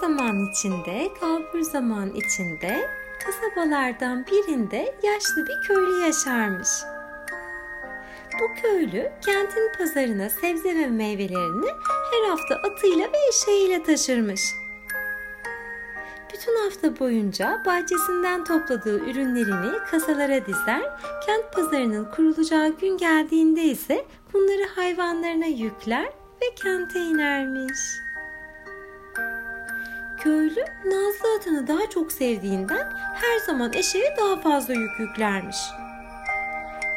zaman içinde, kalbur zaman içinde kasabalardan birinde yaşlı bir köylü yaşarmış. Bu köylü kentin pazarına sebze ve meyvelerini her hafta atıyla ve eşeğiyle taşırmış. Bütün hafta boyunca bahçesinden topladığı ürünlerini kasalara dizer, kent pazarının kurulacağı gün geldiğinde ise bunları hayvanlarına yükler ve kente inermiş. Köylü Nazlı atını daha çok sevdiğinden her zaman eşeğe daha fazla yük yüklermiş.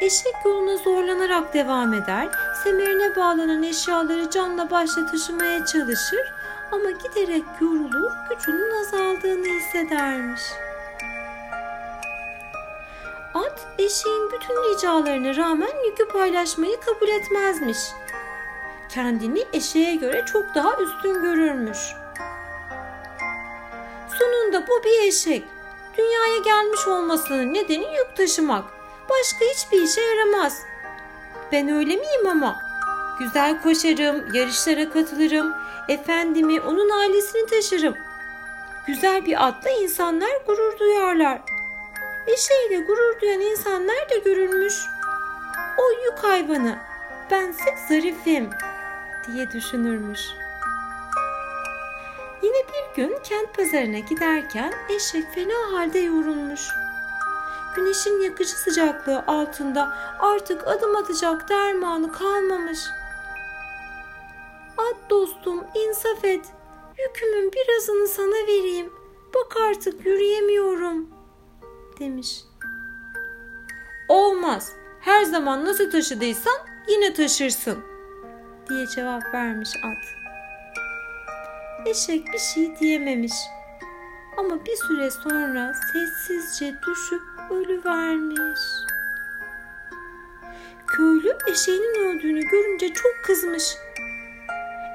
Eşek yoluna zorlanarak devam eder, semerine bağlanan eşyaları canla başla taşımaya çalışır ama giderek yorulur, gücünün azaldığını hissedermiş. At eşeğin bütün ricalarına rağmen yükü paylaşmayı kabul etmezmiş. Kendini eşeğe göre çok daha üstün görürmüş. Sonunda bu bir eşek. Dünyaya gelmiş olmasının nedeni yük taşımak. Başka hiçbir işe yaramaz. Ben öyle miyim ama? Güzel koşarım, yarışlara katılırım, efendimi, onun ailesini taşırım. Güzel bir atla insanlar gurur duyarlar. Eşeğiyle gurur duyan insanlar da görülmüş. O yük hayvanı, bense zarifim diye düşünürmüş. Yine bir gün kent pazarına giderken eşek fena halde yorulmuş. Güneşin yakıcı sıcaklığı altında artık adım atacak dermanı kalmamış. At dostum insaf et. Yükümün birazını sana vereyim. Bak artık yürüyemiyorum demiş. Olmaz. Her zaman nasıl taşıdıysan yine taşırsın diye cevap vermiş at. Eşek bir şey diyememiş. Ama bir süre sonra sessizce düşüp ölüvermiş. Köylü eşeğinin öldüğünü görünce çok kızmış.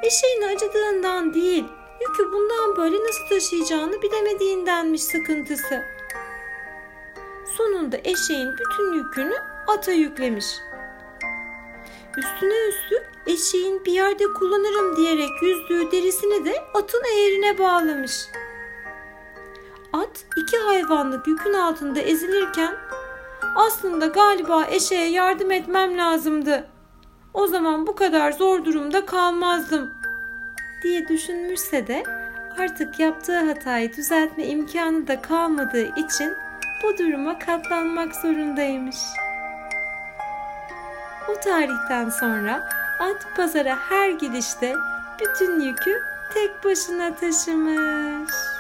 Eşeğin acıdığından değil, yükü bundan böyle nasıl taşıyacağını bilemediğindenmiş sıkıntısı. Sonunda eşeğin bütün yükünü ata yüklemiş. Üstüne üstlük eşeğin bir yerde kullanırım diyerek yüzdüğü derisini de atın eğrine bağlamış. At iki hayvanlık yükün altında ezilirken aslında galiba eşeğe yardım etmem lazımdı. O zaman bu kadar zor durumda kalmazdım diye düşünmüşse de artık yaptığı hatayı düzeltme imkanı da kalmadığı için bu duruma katlanmak zorundaymış. O tarihten sonra at pazara her gidişte bütün yükü tek başına taşımış.